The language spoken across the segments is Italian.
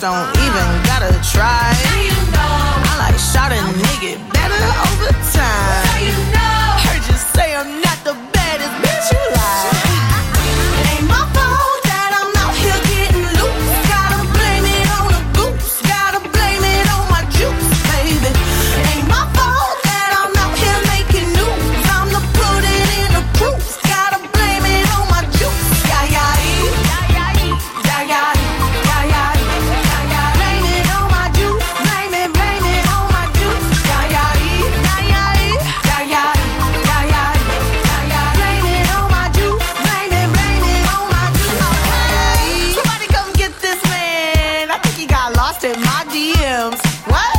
don't my DMs. What?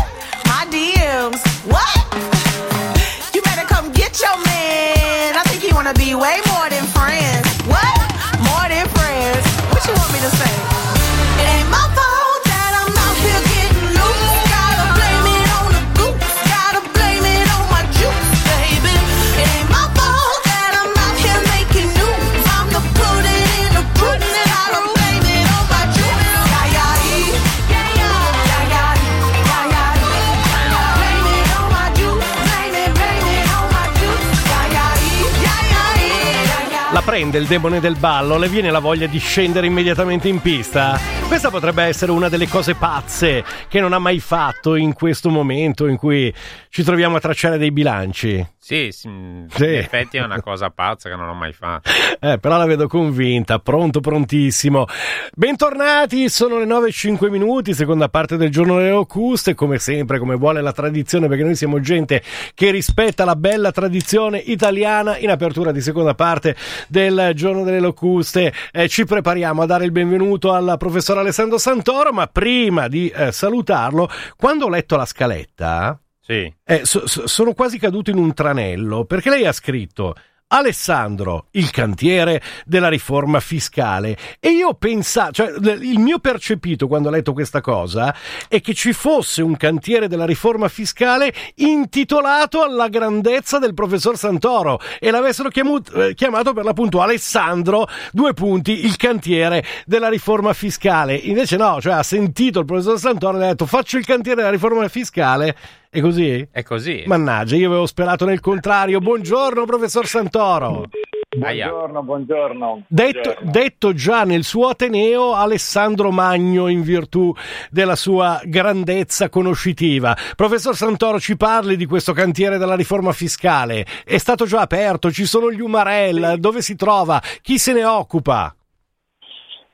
Prende il demone del ballo, le viene la voglia di scendere immediatamente in pista? Questa potrebbe essere una delle cose pazze che non ha mai fatto in questo momento in cui ci troviamo a tracciare dei bilanci. Sì, sì, in effetti è una cosa pazza che non ho mai fatto. Eh, però la vedo convinta, pronto, prontissimo. Bentornati, sono le 9.05 minuti, seconda parte del giorno delle locuste, come sempre, come vuole la tradizione, perché noi siamo gente che rispetta la bella tradizione italiana. In apertura di seconda parte del giorno delle locuste eh, ci prepariamo a dare il benvenuto al professor Alessandro Santoro, ma prima di eh, salutarlo, quando ho letto la scaletta... Sì. Eh, so, so, sono quasi caduto in un tranello perché lei ha scritto Alessandro, il cantiere della riforma fiscale. E io ho pensato, cioè il mio percepito quando ho letto questa cosa è che ci fosse un cantiere della riforma fiscale intitolato alla grandezza del professor Santoro e l'avessero chiamato, eh, chiamato per l'appunto Alessandro, due punti, il cantiere della riforma fiscale. Invece no, cioè ha sentito il professor Santoro e ha detto faccio il cantiere della riforma fiscale è così? È così. Mannaggia, io avevo sperato nel contrario. Buongiorno, professor Santoro. Buongiorno, buongiorno. Detto, buongiorno. detto, già nel suo Ateneo, Alessandro Magno in virtù della sua grandezza conoscitiva. Professor Santoro, ci parli di questo cantiere della riforma fiscale? È stato già aperto? Ci sono gli Umarell? Dove si trova? Chi se ne occupa?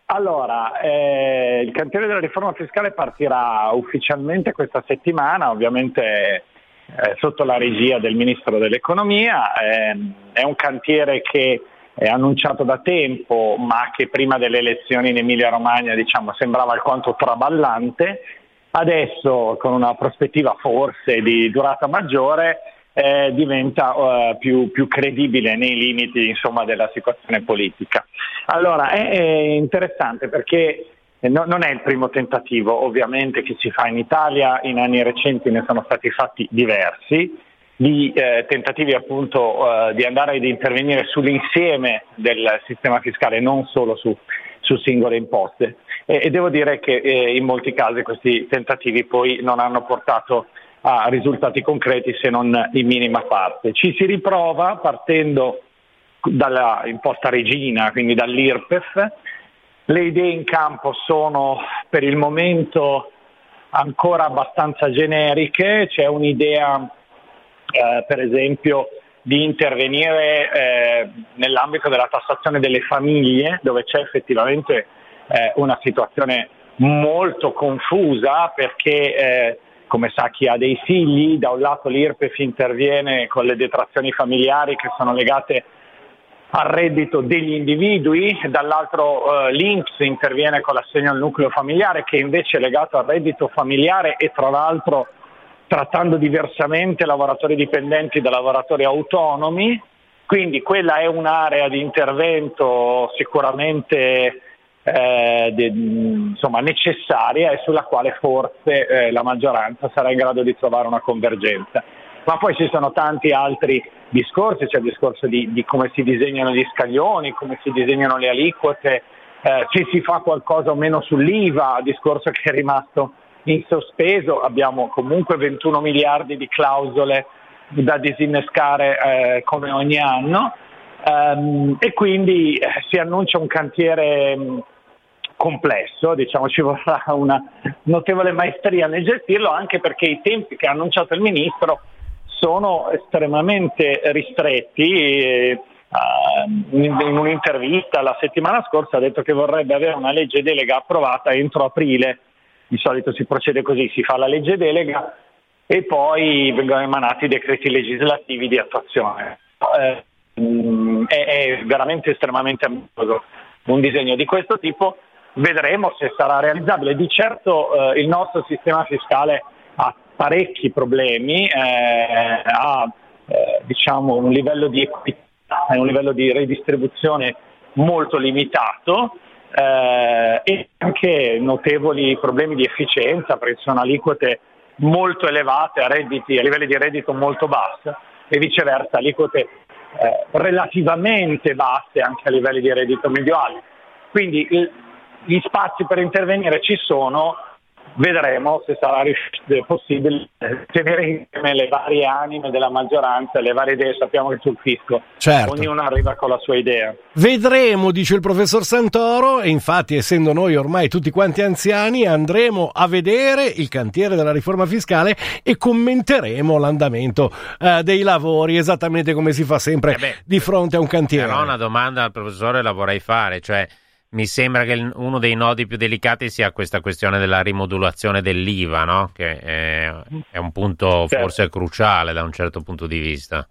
Allora, eh, il cantiere della riforma fiscale partirà ufficialmente questa settimana, ovviamente eh, sotto la regia del Ministro dell'Economia. Eh, è un cantiere che è annunciato da tempo, ma che prima delle elezioni in Emilia-Romagna diciamo, sembrava alquanto traballante. Adesso, con una prospettiva forse di durata maggiore, eh, diventa uh, più, più, credibile nei limiti insomma, della situazione politica. Allora è, è interessante perché no, non è il primo tentativo ovviamente che si fa in Italia, in anni recenti ne sono stati fatti diversi di eh, tentativi appunto eh, di andare ad intervenire sull'insieme del sistema fiscale, non solo su, su singole imposte. E, e devo dire che eh, in molti casi questi tentativi poi non hanno portato a risultati concreti se non in minima parte. Ci si riprova partendo dalla imposta regina, quindi dall'IRPEF. Le idee in campo sono per il momento ancora abbastanza generiche, c'è un'idea eh, per esempio di intervenire eh, nell'ambito della tassazione delle famiglie, dove c'è effettivamente eh, una situazione molto confusa perché eh, come sa chi ha dei figli, da un lato l'IRPEF interviene con le detrazioni familiari che sono legate al reddito degli individui, dall'altro eh, l'Inps interviene con l'assegno al nucleo familiare che invece è legato al reddito familiare e tra l'altro trattando diversamente lavoratori dipendenti da lavoratori autonomi, quindi quella è un'area di intervento sicuramente eh, de, insomma, necessaria e sulla quale forse eh, la maggioranza sarà in grado di trovare una convergenza. Ma poi ci sono tanti altri discorsi, c'è il discorso di, di come si disegnano gli scaglioni, come si disegnano le aliquote, eh, se si fa qualcosa o meno sull'IVA, discorso che è rimasto in sospeso, abbiamo comunque 21 miliardi di clausole da disinnescare eh, come ogni anno um, e quindi eh, si annuncia un cantiere complesso, diciamo ci vorrà una notevole maestria nel gestirlo anche perché i tempi che ha annunciato il Ministro sono estremamente ristretti. Uh, in, in un'intervista la settimana scorsa ha detto che vorrebbe avere una legge delega approvata entro aprile di solito si procede così, si fa la legge delega e poi vengono emanati i decreti legislativi di attuazione. Eh, è, è, veramente estremamente ambizioso un disegno di questo tipo, vedremo se sarà realizzabile. Di certo eh, il nostro sistema fiscale ha parecchi problemi, eh, ha eh, diciamo, un livello di equità e un livello di redistribuzione molto limitato eh, e anche notevoli problemi di efficienza perché sono aliquote molto elevate a, redditi, a livelli di reddito molto bassi e viceversa aliquote eh, relativamente basse anche a livelli di reddito medio alto. Quindi il, gli spazi per intervenire ci sono, vedremo se sarà possibile tenere insieme le varie anime della maggioranza, le varie idee, sappiamo che sul fisco certo. ognuno arriva con la sua idea. Vedremo, dice il professor Santoro, e infatti essendo noi ormai tutti quanti anziani andremo a vedere il cantiere della riforma fiscale e commenteremo l'andamento eh, dei lavori, esattamente come si fa sempre eh beh, di fronte a un cantiere. Però una domanda al professore la vorrei fare, cioè mi sembra che uno dei nodi più delicati sia questa questione della rimodulazione dell'IVA, no? che è, è, un punto certo. forse cruciale da un certo punto di vista.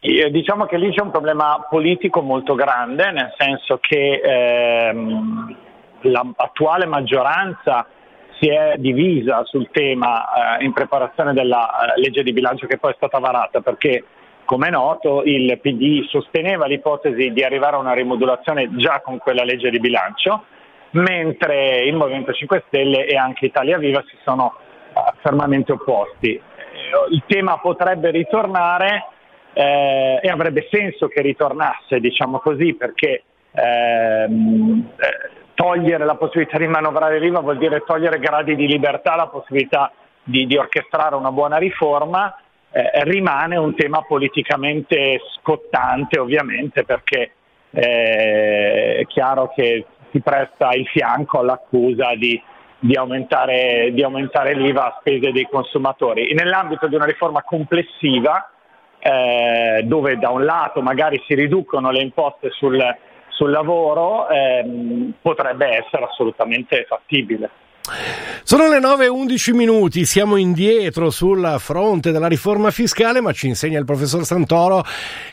Diciamo che lì c'è un problema politico molto grande, nel senso che ehm, l'attuale maggioranza si è divisa sul tema eh, in preparazione della eh, legge di bilancio che poi è stata varata, perché come è noto il PD sosteneva l'ipotesi di arrivare a una rimodulazione già con quella legge di bilancio, mentre il Movimento 5 Stelle e anche Italia Viva si sono uh, fermamente opposti. Il tema potrebbe ritornare eh, e avrebbe senso che ritornasse, diciamo così, perché ehm, eh, togliere la possibilità di manovrare l'IVA vuol dire togliere gradi di libertà, la possibilità di, di orchestrare una buona riforma eh, rimane un tema politicamente scottante ovviamente perché eh, è chiaro che si presta il fianco all'accusa di, di, aumentare, di aumentare, l'IVA a spese dei consumatori. Nell'ambito di una riforma complessiva eh, dove da un lato magari si riducono le imposte sul, sul lavoro ehm, potrebbe essere assolutamente fattibile. Sono le 9.11 minuti, siamo indietro sul fronte della riforma fiscale, ma ci insegna il professor Santoro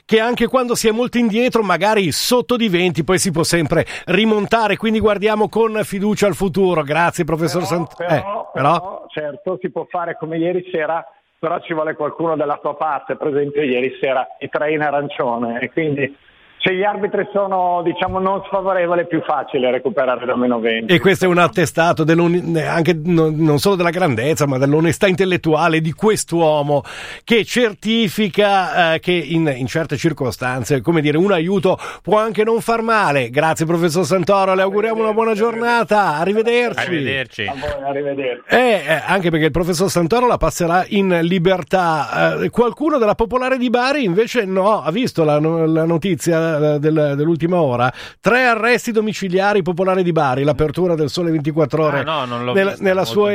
che anche quando si è molto indietro, magari sotto di 20, poi si può sempre rimontare, quindi guardiamo con fiducia al futuro. Grazie professor Santoro. Però, eh, però, però, certo, si può fare come ieri sera, però ci vuole qualcuno dalla tua parte, per esempio ieri sera i tre in arancione, e quindi se gli arbitri sono diciamo non sfavorevoli è più facile recuperare da meno 20 e questo è un attestato anche non solo della grandezza ma dell'onestà intellettuale di quest'uomo che certifica eh, che in, in, certe circostanze come dire un aiuto può anche non far male. Grazie professor Santoro. Le auguriamo una buona giornata. Arrivederci. Arrivederci, a voi, arrivederci. Eh, eh, anche perché il professor Santoro la passerà in libertà. Eh, qualcuno della Popolare di Bari invece no. Ha visto la, la notizia del, dell'ultima ora, tre arresti domiciliari popolari di Bari, l'apertura del Sole 24 Ore ah, no, nella, vista, nella sua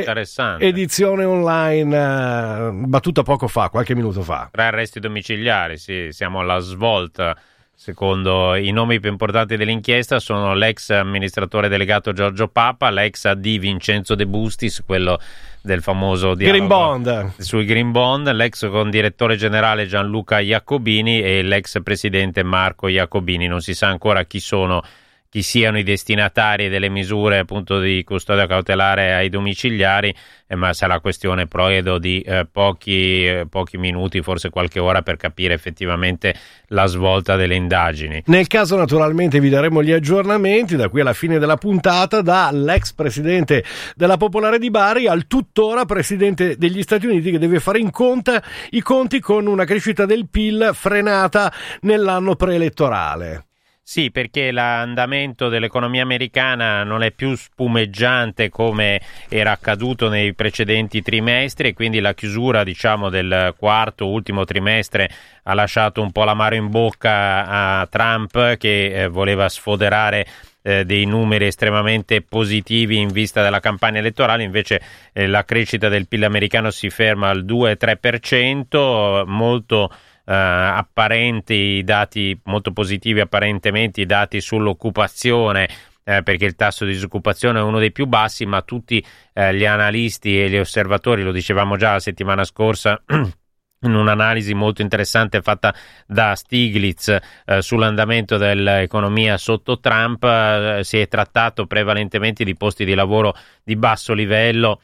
edizione online eh, battuta poco fa, qualche minuto fa. Tre arresti domiciliari, sì, siamo alla svolta. Secondo i nomi più importanti dell'inchiesta sono l'ex amministratore delegato Giorgio Papa, l'ex AD Vincenzo De Bustis, quello del famoso Green Bond. sui Green Bond, l'ex condirettore generale Gianluca Iacobini e l'ex presidente Marco Iacobini. Non si sa ancora chi sono chi siano i destinatari delle misure appunto di custodia cautelare ai domiciliari, eh, ma sarà questione proedo di eh, pochi, eh, pochi, minuti, forse qualche ora per capire effettivamente la svolta delle indagini. Nel caso naturalmente vi daremo gli aggiornamenti da qui alla fine della puntata dall'ex presidente della Popolare di Bari al tuttora presidente degli Stati Uniti che deve fare in conta i conti con una crescita del PIL frenata nell'anno preelettorale. Sì, perché l'andamento dell'economia americana non è più spumeggiante come era accaduto nei precedenti trimestri e quindi la chiusura diciamo, del quarto, ultimo trimestre ha lasciato un po' l'amaro in bocca a Trump che eh, voleva sfoderare eh, dei numeri estremamente positivi in vista della campagna elettorale, invece eh, la crescita del PIL americano si ferma al 2-3%, molto apparenti, i dati molto positivi apparentemente, i dati sull'occupazione eh, perché il tasso di disoccupazione è uno dei più bassi, ma tutti eh, gli analisti e gli osservatori, lo dicevamo già la settimana scorsa, in un'analisi molto interessante fatta da Stiglitz eh, sull'andamento dell'economia sotto Trump, eh, si è trattato prevalentemente di posti di lavoro di basso livello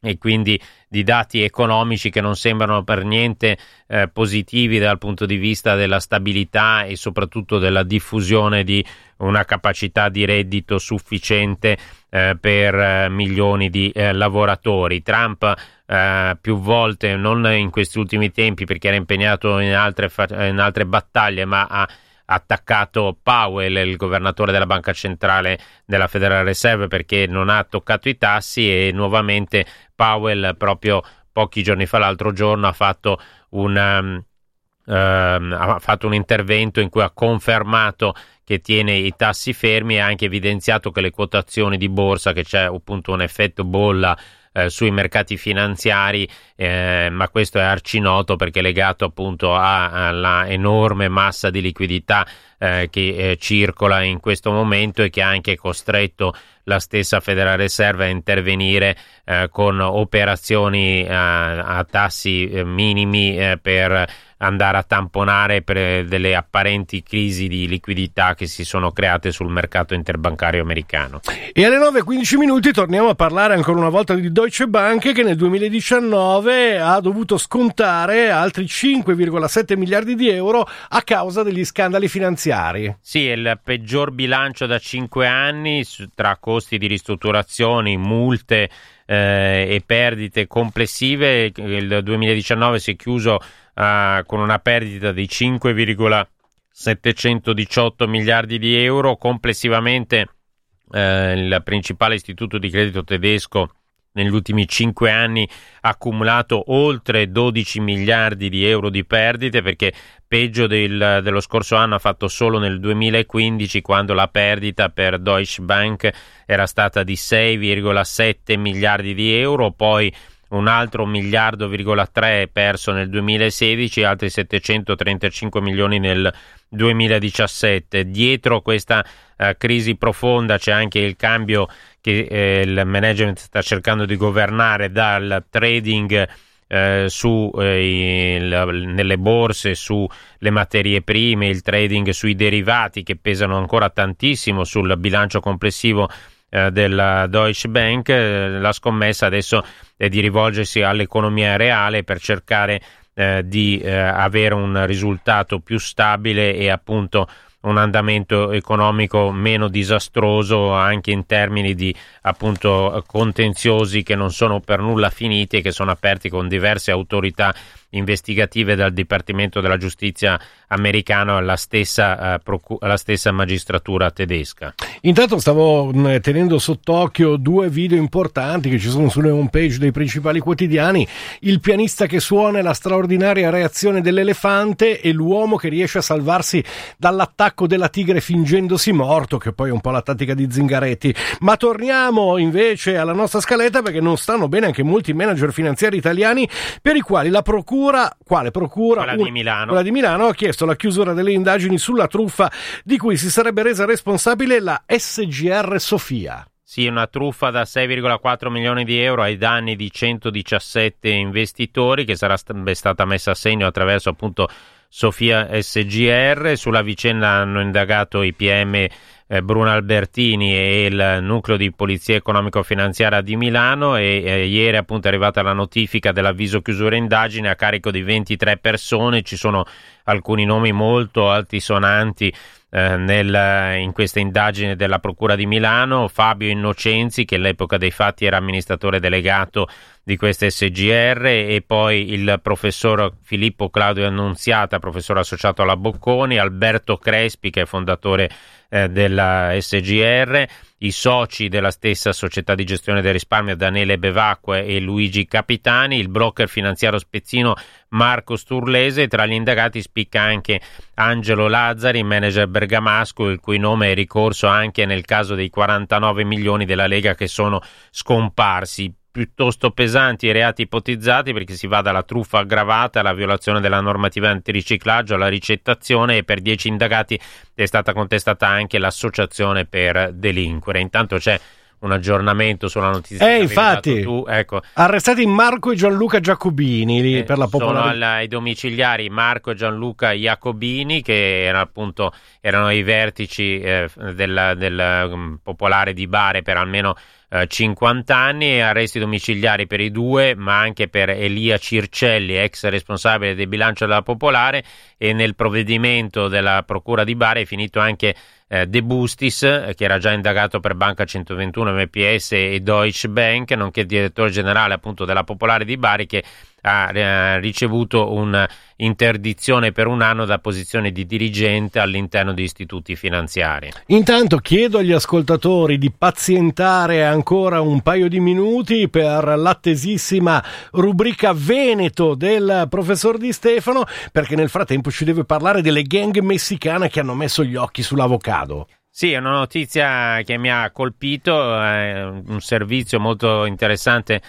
e quindi di dati economici che non sembrano per niente eh, positivi dal punto di vista della stabilità e soprattutto della diffusione di una capacità di reddito sufficiente eh, per eh, milioni di eh, lavoratori. Trump eh, più volte, non in questi ultimi tempi perché era impegnato in altre, in altre battaglie, ma ha attaccato Powell, il governatore della banca centrale della Federal Reserve, perché non ha toccato i tassi e nuovamente Powell proprio pochi giorni fa, l'altro giorno, ha fatto un, um, um, ha fatto un intervento in cui ha confermato che tiene i tassi fermi e ha anche evidenziato che le quotazioni di borsa, che c'è appunto un effetto bolla eh, sui mercati finanziari, eh, ma questo è arcinoto perché è legato appunto alla enorme massa di liquidità eh, che eh, circola in questo momento e che ha anche costretto la stessa Federal Reserve a intervenire eh, con operazioni eh, a tassi minimi per andare a tamponare per delle apparenti crisi di liquidità che si sono create sul mercato interbancario americano. E alle 9.15 minuti torniamo a parlare ancora una volta di Deutsche Bank che nel 2019 ha dovuto scontare altri 5,7 miliardi di euro a causa degli scandali finanziari. Sì, è il peggior bilancio da 5 anni tra costi di ristrutturazioni, multe eh, e perdite complessive. Il 2019 si è chiuso uh, con una perdita di 5,718 miliardi di euro. Complessivamente eh, il principale istituto di credito tedesco negli ultimi cinque anni ha accumulato oltre 12 miliardi di euro di perdite perché peggio del, dello scorso anno ha fatto solo nel 2015 quando la perdita per Deutsche Bank era stata di 6,7 miliardi di euro poi un altro miliardo,3 perso nel 2016 e altri 735 milioni nel 2017. Dietro questa uh, crisi profonda c'è anche il cambio che eh, il management sta cercando di governare dal trading eh, su, eh, il, nelle borse, sulle materie prime, il trading sui derivati che pesano ancora tantissimo sul bilancio complessivo eh, della Deutsche Bank, eh, la scommessa adesso è di rivolgersi all'economia reale per cercare eh, di avere un risultato più stabile e appunto un andamento economico meno disastroso anche in termini di appunto contenziosi che non sono per nulla finiti e che sono aperti con diverse autorità investigative dal Dipartimento della Giustizia americano alla stessa, uh, procu- alla stessa magistratura tedesca. Intanto stavo mh, tenendo sott'occhio due video importanti che ci sono sulle homepage dei principali quotidiani, il pianista che suona e la straordinaria reazione dell'elefante e l'uomo che riesce a salvarsi dall'attacco della tigre fingendosi morto, che poi è un po' la tattica di Zingaretti. Ma torniamo invece alla nostra scaletta perché non stanno bene anche molti manager finanziari italiani per i quali la procura, quale procura? Quella di Milano. Quella di Milano ha chiesto la chiusura delle indagini sulla truffa di cui si sarebbe resa responsabile la SGR Sofia. Sì, una truffa da 6,4 milioni di euro ai danni di 117 investitori che sarà stata messa a segno attraverso appunto Sofia SGR. Sulla vicenda hanno indagato i PM Bruno Albertini e il nucleo di polizia economico-finanziaria di Milano e eh, ieri appunto è arrivata la notifica dell'avviso chiusura indagine a carico di 23 persone, ci sono alcuni nomi molto altisonanti eh, nel, in questa indagine della Procura di Milano, Fabio Innocenzi che all'epoca dei fatti era amministratore delegato di questa SGR e poi il professor Filippo Claudio Annunziata, professore associato alla Bocconi, Alberto Crespi che è fondatore eh, della SGR, i soci della stessa società di gestione del risparmio Daniele Bevacque e Luigi Capitani, il broker finanziario spezzino Marco Sturlese, tra gli indagati spicca anche Angelo Lazzari, manager bergamasco, il cui nome è ricorso anche nel caso dei 49 milioni della Lega che sono scomparsi piuttosto pesanti i reati ipotizzati perché si va dalla truffa aggravata alla violazione della normativa antiriciclaggio alla ricettazione e per dieci indagati è stata contestata anche l'associazione per delinquere. Intanto c'è un aggiornamento sulla notizia. Eh, infatti, tu, ecco. arrestati Marco e Gianluca Giacobini eh, per la popolarità. Sono ai domiciliari Marco e Gianluca Jacobini, che erano appunto erano i vertici eh, del, del um, popolare di Bari per almeno 50 eh, anni, arresti domiciliari per i due, ma anche per Elia Circelli, ex responsabile del bilancio della Popolare, e nel provvedimento della Procura di Bari è finito anche eh, De Bustis, che era già indagato per Banca 121, MPS e Deutsche Bank, nonché direttore generale appunto della Popolare di Bari, che ha eh, ricevuto un'interdizione per un anno da posizione di dirigente all'interno di istituti finanziari. Intanto chiedo agli ascoltatori di pazientare ancora un paio di minuti per l'attesissima rubrica Veneto del professor Di Stefano, perché nel frattempo ci deve parlare delle gang messicane che hanno messo gli occhi sull'avocado. Sì, è una notizia che mi ha colpito, è un servizio molto interessante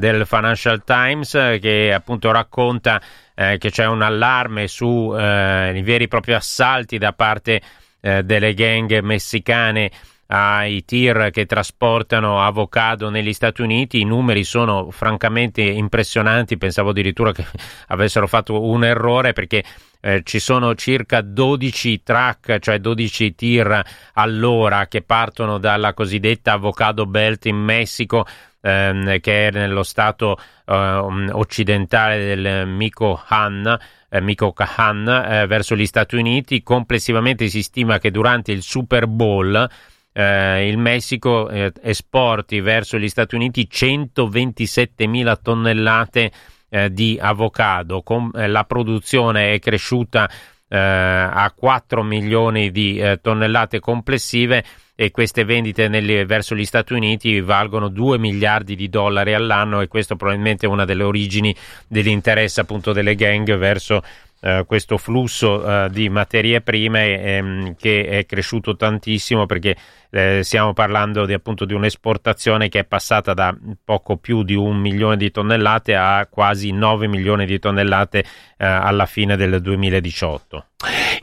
del Financial Times eh, che appunto racconta eh, che c'è un allarme sui eh, veri e propri assalti da parte eh, delle gang messicane ai tir che trasportano avocado negli Stati Uniti. I numeri sono francamente impressionanti. Pensavo addirittura che avessero fatto un errore perché eh, ci sono circa 12 track, cioè 12 tir all'ora che partono dalla cosiddetta Avocado Belt in Messico ehm, che è nello stato eh, occidentale del Michoacán, eh, Michoacán eh, verso gli Stati Uniti. Complessivamente si stima che durante il Super Bowl eh, il Messico eh, esporti verso gli Stati Uniti 127.000 tonnellate eh, di avocado. Com- eh, la produzione è cresciuta eh, a 4 milioni di eh, tonnellate complessive e queste vendite nelle, verso gli Stati Uniti valgono 2 miliardi di dollari all'anno e questo probabilmente è una delle origini dell'interesse appunto delle gang verso Uh, questo flusso uh, di materie prime ehm, che è cresciuto tantissimo perché eh, stiamo parlando di, appunto di un'esportazione che è passata da poco più di un milione di tonnellate a quasi 9 milioni di tonnellate eh, alla fine del 2018.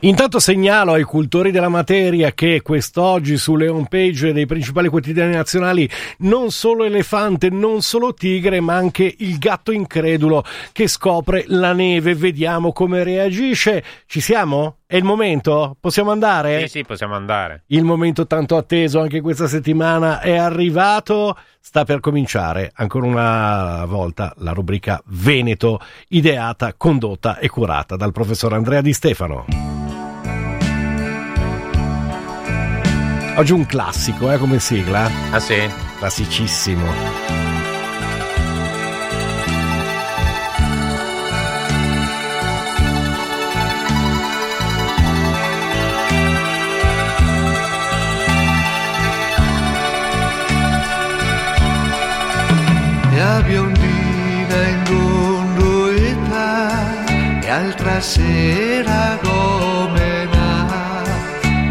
Intanto segnalo ai cultori della materia che quest'oggi sulle homepage dei principali quotidiani nazionali non solo elefante, non solo tigre, ma anche il gatto incredulo che scopre la neve. Vediamo come reagisce. Ci siamo? È il momento? Possiamo andare? Sì, sì, possiamo andare. Il momento tanto atteso anche questa settimana è arrivato. Sta per cominciare ancora una volta la rubrica Veneto, ideata, condotta e curata dal professor Andrea Di Stefano. Oggi un classico, eh, come sigla. Ah sì? Classicissimo. E sera gomena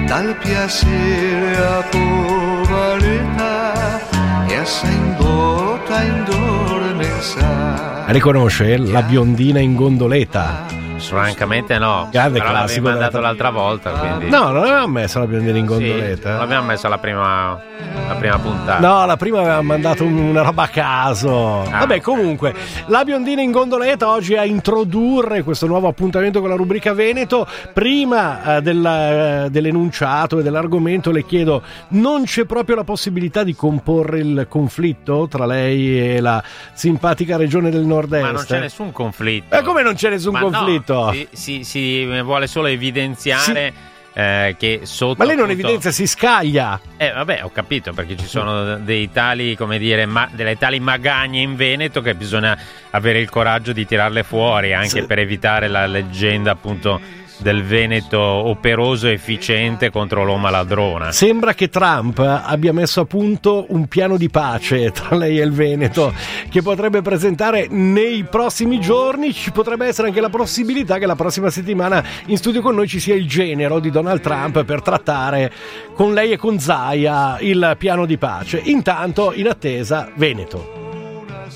dal piacere a povertà e assai indotta indormenza. Riconosce la biondina in gondoletta? Francamente no. Grande Però l'avevi mandato l'altra volta, quindi... No, non avevamo messo la biondina in Sì, gondoletta. l'abbiamo messo la prima, la prima puntata. No, la prima aveva mandato un- una roba a caso. Ah, Vabbè, comunque, la biondina in gondoletta oggi a introdurre questo nuovo appuntamento con la rubrica Veneto. Prima eh, della- eh, dell'enunciato e dell'argomento le chiedo, non c'è proprio la possibilità di comporre il conflitto tra lei e la simpatica regione del nord-est? Ma non c'è nessun conflitto. E come non c'è nessun Ma no, conflitto? si, si- si vuole solo evidenziare eh, che sotto. Ma lei non appunto- evidenzia, si scaglia. Eh, vabbè, ho capito perché ci sono dei tali, come dire, ma- delle tali magagne in Veneto che bisogna avere il coraggio di tirarle fuori anche Sì. per evitare la leggenda appunto del Veneto operoso e efficiente contro l'Oma ladrona. Sembra che Trump abbia messo a punto un piano di pace tra lei e il Veneto che potrebbe presentare nei prossimi giorni. Ci potrebbe essere anche la possibilità che la prossima settimana in studio con noi ci sia il genero di Donald Trump per trattare con lei e con Zaia il piano di pace. Intanto, in attesa, Veneto.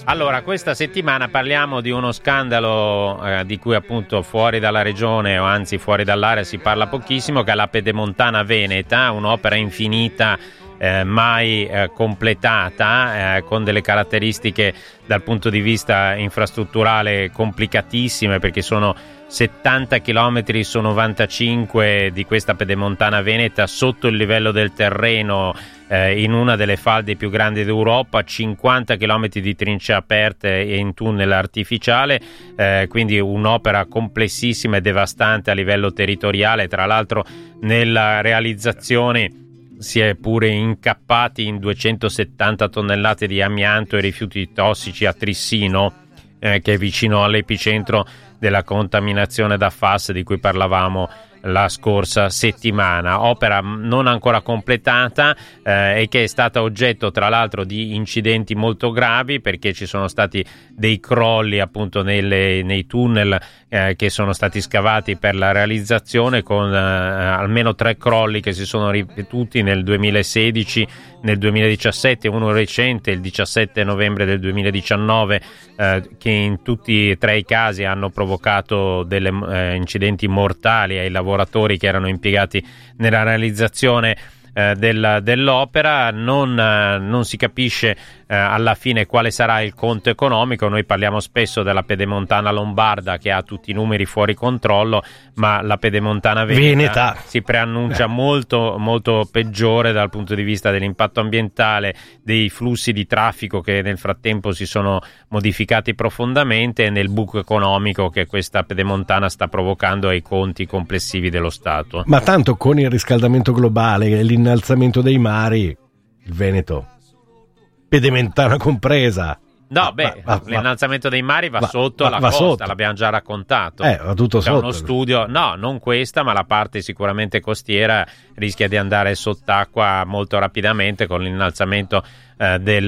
Allora, questa settimana parliamo di uno scandalo eh, di cui appunto fuori dalla regione o anzi fuori dall'area si parla pochissimo, che è la Pedemontana Veneta, un'opera infinita eh, mai eh, completata, eh, con delle caratteristiche dal punto di vista infrastrutturale complicatissime perché sono 70 km su 95 di questa pedemontana veneta sotto il livello del terreno eh, in una delle falde più grandi d'Europa, 50 km di trincee aperte e in tunnel artificiale, eh, quindi un'opera complessissima e devastante a livello territoriale, tra l'altro nella realizzazione si è pure incappati in 270 tonnellate di amianto e rifiuti tossici a Trissino, eh, che è vicino all'epicentro della contaminazione da FAS di cui parlavamo la scorsa settimana, opera non ancora completata eh, e che è stata oggetto tra l'altro di incidenti molto gravi perché ci sono stati dei crolli appunto nelle- nei tunnel eh, che sono stati scavati per la realizzazione con eh, almeno tre crolli che si sono ripetuti nel 2016, nel 2017, uno recente il 17 novembre del 2019 eh, che in tutti e tre i casi hanno provocato degli incidenti mortali ai lavoratori che erano impiegati nella realizzazione eh, del- dell'opera, non, eh, non si capisce eh, alla fine quale sarà il conto economico, noi parliamo spesso della pedemontana lombarda che ha tutti i numeri fuori controllo, ma la pedemontana veneta, Veneta. si preannuncia molto, molto peggiore dal punto di vista dell'impatto ambientale, dei flussi di traffico che nel frattempo si sono modificati profondamente e nel buco economico che questa pedemontana sta provocando ai conti complessivi dello Stato. Ma tanto con il riscaldamento globale e l'innalzamento dei mari, il Veneto, pedementana compresa. No, Va- beh, va- l'innalzamento dei mari va, va- sotto la costa, sotto. l'abbiamo già raccontato. Eh, va tutto C'è sotto. uno studio, no, non questa, ma la parte sicuramente costiera rischia di andare sott'acqua molto rapidamente con l'innalzamento eh, del,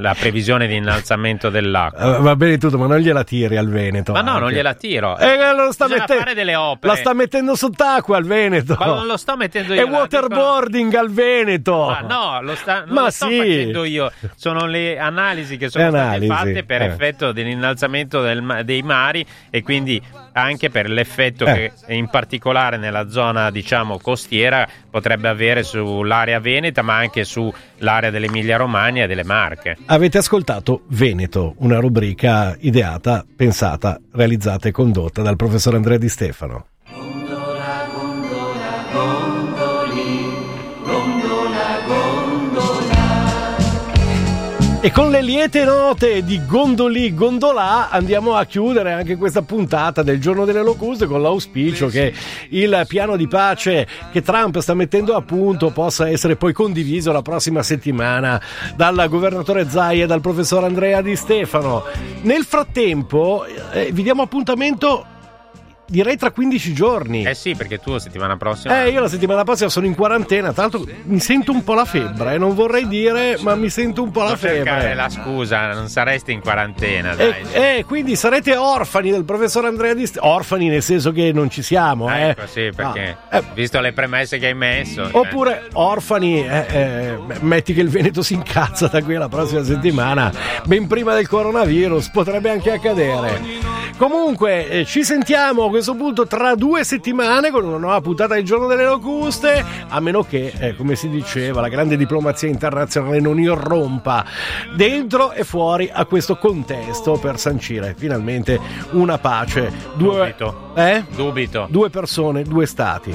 la previsione di innalzamento dell'acqua. Eh, Va bene tutto, ma non gliela tiri al Veneto. Ma no, non anche. gliela tiro. Eh, lo sta mettendo- fare delle opere. La sta mettendo sott'acqua al Veneto. Ma non lo sto mettendo io. È la dico- waterboarding al Veneto. Ma no, lo, sta, non Ma lo sto sì. facendo io, sono le analisi che sono Le state analisi, fatte per eh. effetto dell'innalzamento del dei mari e quindi anche per l'effetto Eh. che in particolare nella zona diciamo costiera potrebbe avere sull'area veneta ma anche sull'area dell'Emilia Romagna e delle Marche. Avete ascoltato Veneto, una rubrica ideata, pensata, realizzata e condotta dal professor Andrea Di Stefano. E con le liete note di Gondolì Gondolà andiamo a chiudere anche questa puntata del giorno delle locuste con l'auspicio che il piano di pace che Trump sta mettendo a punto possa essere poi condiviso la prossima settimana dal governatore Zai e dal professor Andrea Di Stefano. Nel frattempo eh, vi diamo appuntamento direi tra 15 giorni. Eh sì, perché tu la settimana prossima. Eh, io la settimana prossima sono in quarantena. Tra l'altro mi sento un po' la febbre. Eh, non vorrei dire, ma mi sento un po' la non febbre. la scusa, non saresti in quarantena. Eh, Dai. eh, quindi sarete orfani del professor Andrea Di Stefano. Orfani nel senso che non ci siamo, eh. Ecco, sì, perché Ah, eh, visto le premesse che hai messo. cioè, Oppure orfani, eh, eh, metti che il Veneto si incazza da qui alla prossima settimana, ben prima del coronavirus, potrebbe anche accadere. Comunque, eh, ci sentiamo questo punto tra due settimane con una nuova puntata del Giorno delle Locuste, a meno che, eh, come si diceva, la grande diplomazia internazionale non irrompa dentro e fuori a questo contesto per sancire finalmente una pace. Due, Dubito. eh? Dubito. due persone, due stati.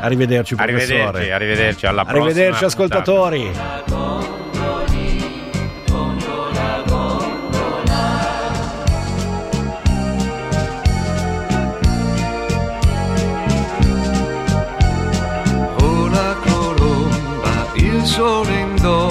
Arrivederci, professore. Arrivederci, arrivederci alla prossima. Arrivederci ascoltatori. so lindo